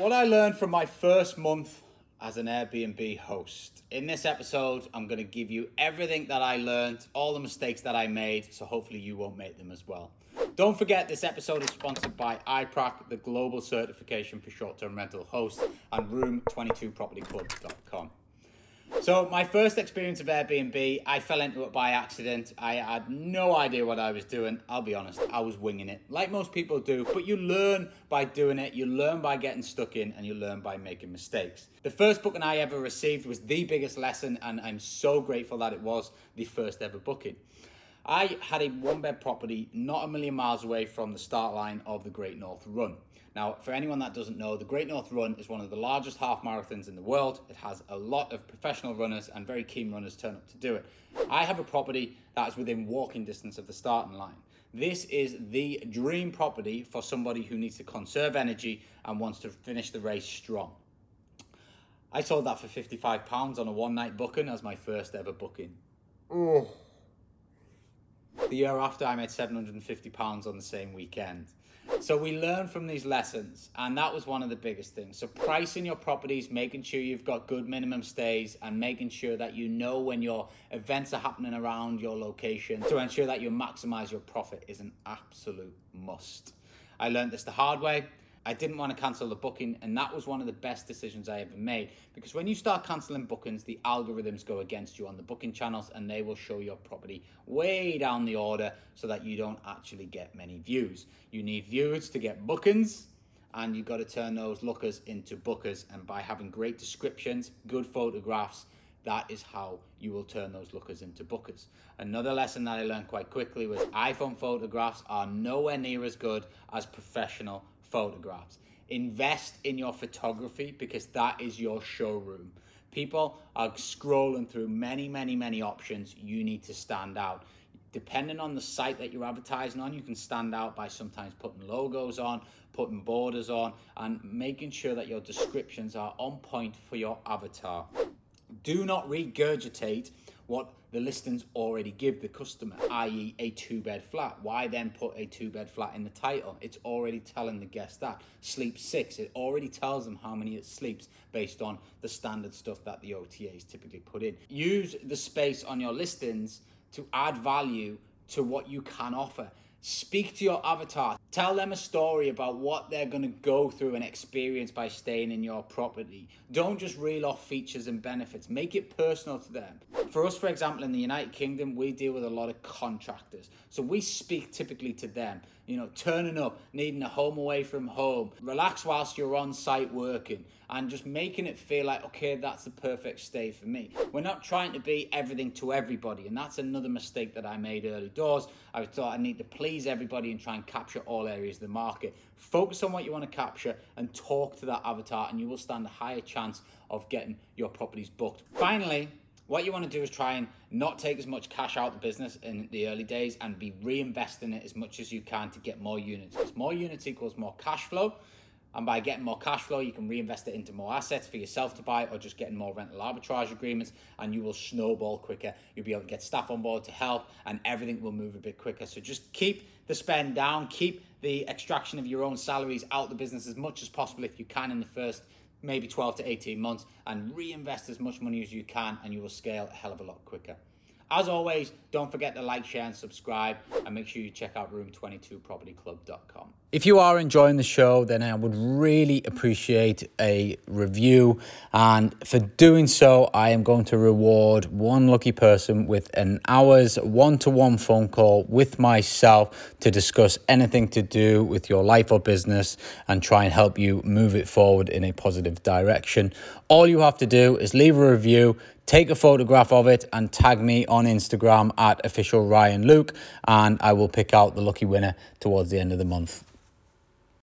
What I learned from my first month as an Airbnb host. In this episode, I'm going to give you everything that I learned, all the mistakes that I made, so hopefully you won't make them as well. Don't forget, this episode is sponsored by iPrac, the global certification for short term rental hosts, and room22propertyclub.com. So my first experience of Airbnb, I fell into it by accident. I had no idea what I was doing. I'll be honest, I was winging it, like most people do. But you learn by doing it. You learn by getting stuck in, and you learn by making mistakes. The first booking I ever received was the biggest lesson, and I'm so grateful that it was the first ever booking. I had a one bed property not a million miles away from the start line of the Great North Run. Now, for anyone that doesn't know, the Great North Run is one of the largest half marathons in the world. It has a lot of professional runners and very keen runners turn up to do it. I have a property that is within walking distance of the starting line. This is the dream property for somebody who needs to conserve energy and wants to finish the race strong. I sold that for £55 on a one night booking as my first ever booking. Oh. The year after, I made £750 on the same weekend. So we learn from these lessons, and that was one of the biggest things. So pricing your properties, making sure you've got good minimum stays, and making sure that you know when your events are happening around your location to ensure that you maximize your profit is an absolute must. I learned this the hard way. I didn't want to cancel the booking, and that was one of the best decisions I ever made. Because when you start canceling bookings, the algorithms go against you on the booking channels and they will show your property way down the order so that you don't actually get many views. You need views to get bookings, and you've got to turn those lookers into bookers. And by having great descriptions, good photographs, that is how you will turn those lookers into bookers. Another lesson that I learned quite quickly was iPhone photographs are nowhere near as good as professional photographs. Invest in your photography because that is your showroom. People are scrolling through many, many, many options. You need to stand out. Depending on the site that you're advertising on, you can stand out by sometimes putting logos on, putting borders on, and making sure that your descriptions are on point for your avatar. Do not regurgitate what the listings already give the customer, i.e., a two bed flat. Why then put a two bed flat in the title? It's already telling the guest that. Sleep six, it already tells them how many it sleeps based on the standard stuff that the OTAs typically put in. Use the space on your listings to add value to what you can offer. Speak to your avatar. Tell them a story about what they're going to go through and experience by staying in your property. Don't just reel off features and benefits. Make it personal to them. For us, for example, in the United Kingdom, we deal with a lot of contractors. So we speak typically to them, you know, turning up, needing a home away from home, relax whilst you're on site working, and just making it feel like, okay, that's the perfect stay for me. We're not trying to be everything to everybody. And that's another mistake that I made early doors. I thought I need to please everybody and try and capture all areas of the market. Focus on what you want to capture and talk to that avatar, and you will stand a higher chance of getting your properties booked. Finally, what you want to do is try and not take as much cash out of the business in the early days and be reinvesting it as much as you can to get more units. Because more units equals more cash flow. And by getting more cash flow, you can reinvest it into more assets for yourself to buy or just getting more rental arbitrage agreements and you will snowball quicker. You'll be able to get staff on board to help and everything will move a bit quicker. So just keep the spend down, keep the extraction of your own salaries out the business as much as possible if you can in the first maybe 12 to 18 months and reinvest as much money as you can and you will scale a hell of a lot quicker. As always, don't forget to like, share, and subscribe, and make sure you check out room22propertyclub.com. If you are enjoying the show, then I would really appreciate a review. And for doing so, I am going to reward one lucky person with an hour's one to one phone call with myself to discuss anything to do with your life or business and try and help you move it forward in a positive direction. All you have to do is leave a review take a photograph of it and tag me on Instagram at official Ryan Luke, and I will pick out the lucky winner towards the end of the month.